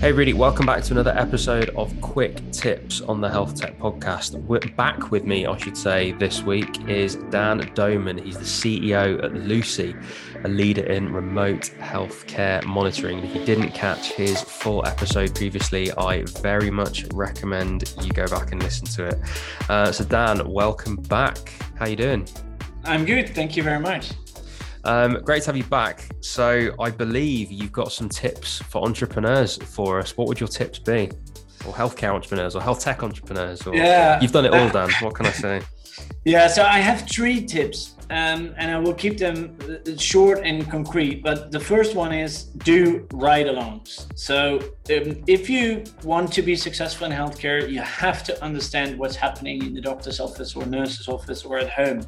Hey, Rudy, welcome back to another episode of Quick Tips on the Health Tech Podcast. We're back with me, I should say, this week is Daan Dohmen. He's the CEO at Luscii, a leader in remote healthcare monitoring. If you didn't catch his full episode previously, I very much recommend you go back and listen to it. Uh, so, Dan, welcome back. How you doing? I'm good. Thank you very much. Um, great to have you back. So, I believe you've got some tips for entrepreneurs for us. What would your tips be? Or healthcare entrepreneurs, or health tech entrepreneurs? Or yeah, you've done it all, Daan. What can I say? Yeah, so I have three tips, um, and I will keep them uh, short and concrete. But the first one is do ride alongs. So um, if you want to be successful in healthcare, you have to understand what's happening in the doctor's office or nurse's office or at home.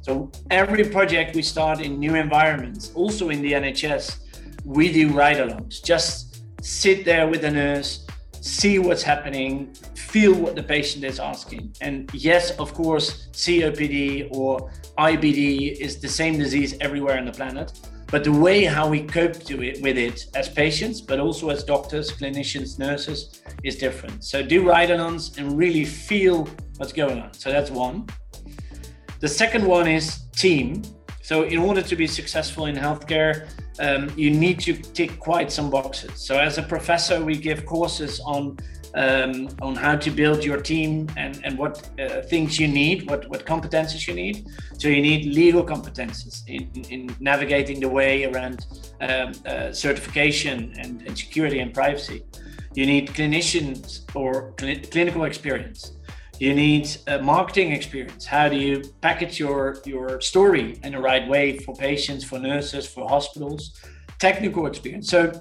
So every project we start in new environments, also in the NHS, we do ride alongs. Just sit there with the nurse, see what's happening, feel what the patient is asking. And yes, of course, COPD or IBD is the same disease everywhere on the planet. But the way how we cope to it, with it as patients, but also as doctors, clinicians, nurses, is different. So do ride-alongs and really feel what's going on. So that's one. The second one is team. So in order to be successful in healthcare, um, you need to tick quite some boxes. So as a professor, we give courses on um, on how to build your team and, and what uh, things you need, what, what competences you need. So you need legal competences in, in navigating the way around um, uh, certification and, and, security and privacy. You need clinicians or cl- clinical experience. You need a marketing experience. How do you package your, your story in the right way for patients, for nurses, for hospitals? Technical experience. So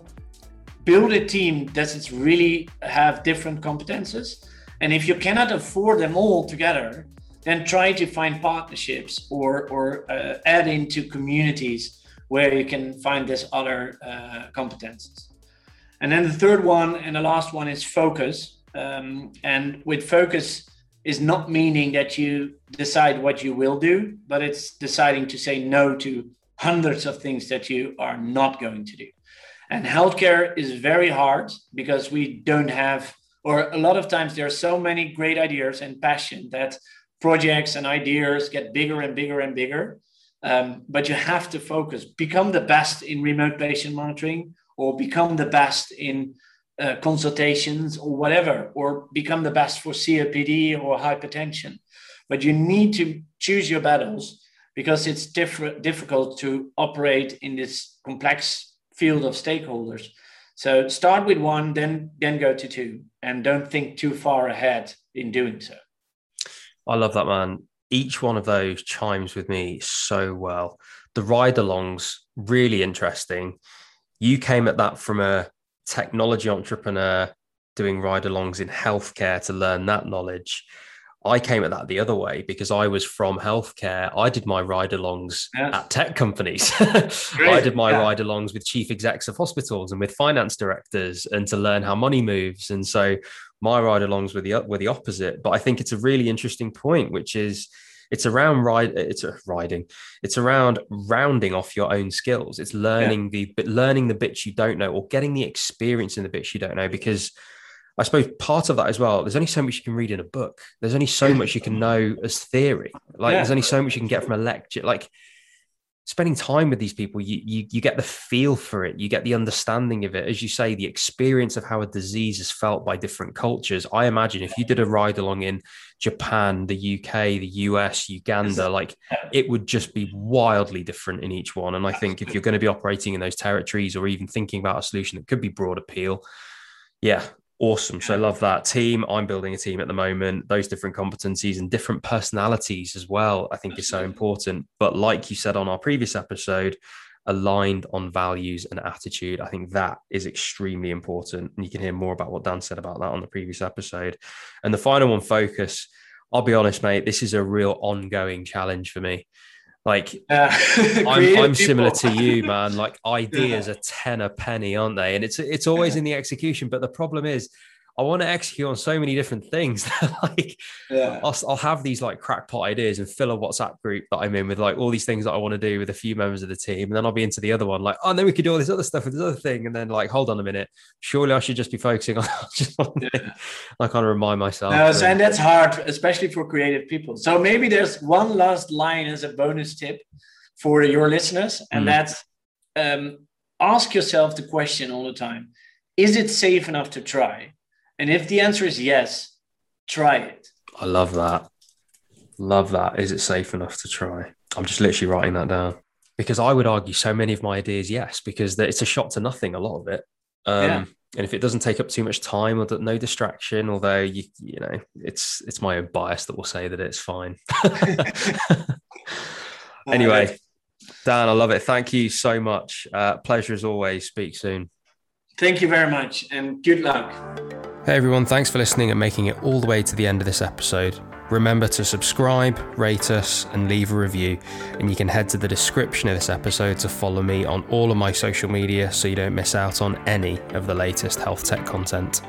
build a team that really have different competences. And if you cannot afford them all together, then try to find partnerships or, or uh, add into communities where you can find this other uh, competences. And then the third one and the last one is focus. Um, and with focus, is not meaning that you decide what you will do, but it's deciding to say no to hundreds of things that you are not going to do. And healthcare is very hard because we don't have, or a lot of times there are so many great ideas and passion that projects and ideas get bigger and bigger and bigger. Um, but you have to focus, become the best in remote patient monitoring, or become the best in uh, consultations or whatever, or become the best for COPD or hypertension. But you need to choose your battles because it's different, difficult to operate in this complex field of stakeholders. So start with one, then then go to two, and don't think too far ahead in doing so. I love that man. Each one of those chimes with me so well. The ride-alongs really interesting. You came at that from a technology entrepreneur doing ride alongs in healthcare to learn that knowledge. I came at that the other way because I was from healthcare. I did my ride alongs at tech companies. I did my yeah. ride alongs with chief execs of hospitals and with finance directors and to learn how money moves. And so my ride alongs were the, were the opposite. But I think it's a really interesting point, which is it's around ride it's a riding it's around rounding off your own skills it's learning yeah. the learning the bits you don't know or getting the experience in the bits you don't know because I suppose part of that as well, there's only so much you can read in a book. There's only so much you can know as theory. Like yeah. there's only so much you can get from a lecture. Like spending time with these people, you, you you get the feel for it, you get the understanding of it. As you say, the experience of how a disease is felt by different cultures. I imagine if you did a ride along in Japan, the UK, the US, Uganda, like it would just be wildly different in each one. And I think if you're going to be operating in those territories or even thinking about a solution that could be broad appeal, yeah, Awesome. So I love that team. I'm building a team at the moment. Those different competencies and different personalities as well, I think is so important. But like you said on our previous episode, aligned on values and attitude. I think that is extremely important. And you can hear more about what Daan said about that on the previous episode. And the final one, focus. I'll be honest, mate, this is a real ongoing challenge for me. Like uh, I'm, I'm similar to you, man. Like ideas yeah. are ten a penny, aren't they? And it's it's always yeah. in the execution. But the problem is, I want to execute on so many different things. like, yeah. I'll, I'll have these like crackpot ideas and fill a WhatsApp group that I'm in with like all these things that I want to do with a few members of the team. And then I'll be into the other one, like, oh, and then we could do all this other stuff with this other thing. And then like, hold on a minute. Surely I should just be focusing on just one yeah. thing. I kind of remind myself. No, so, and that's hard, especially for creative people. So maybe there's one last line as a bonus tip for your listeners, and mm. that's um, ask yourself the question all the time is it safe enough to try? And if the answer is yes, try it. I love that. Love that. Is it safe enough to try? I'm just literally writing that down because I would argue so many of my ideas, yes, because it's a shot to nothing, a lot of it. Um, yeah. And if it doesn't take up too much time or no distraction, although you you know it's it's my own bias that will say that it's fine. anyway, Daan, I love it. Thank you so much. Uh, pleasure as always. Speak soon. Thank you very much and good luck. Hey everyone, thanks for listening and making it all the way to the end of this episode. Remember to subscribe, rate us, and leave a review. And you can head to the description of this episode to follow me on all of my social media so you don't miss out on any of the latest health tech content.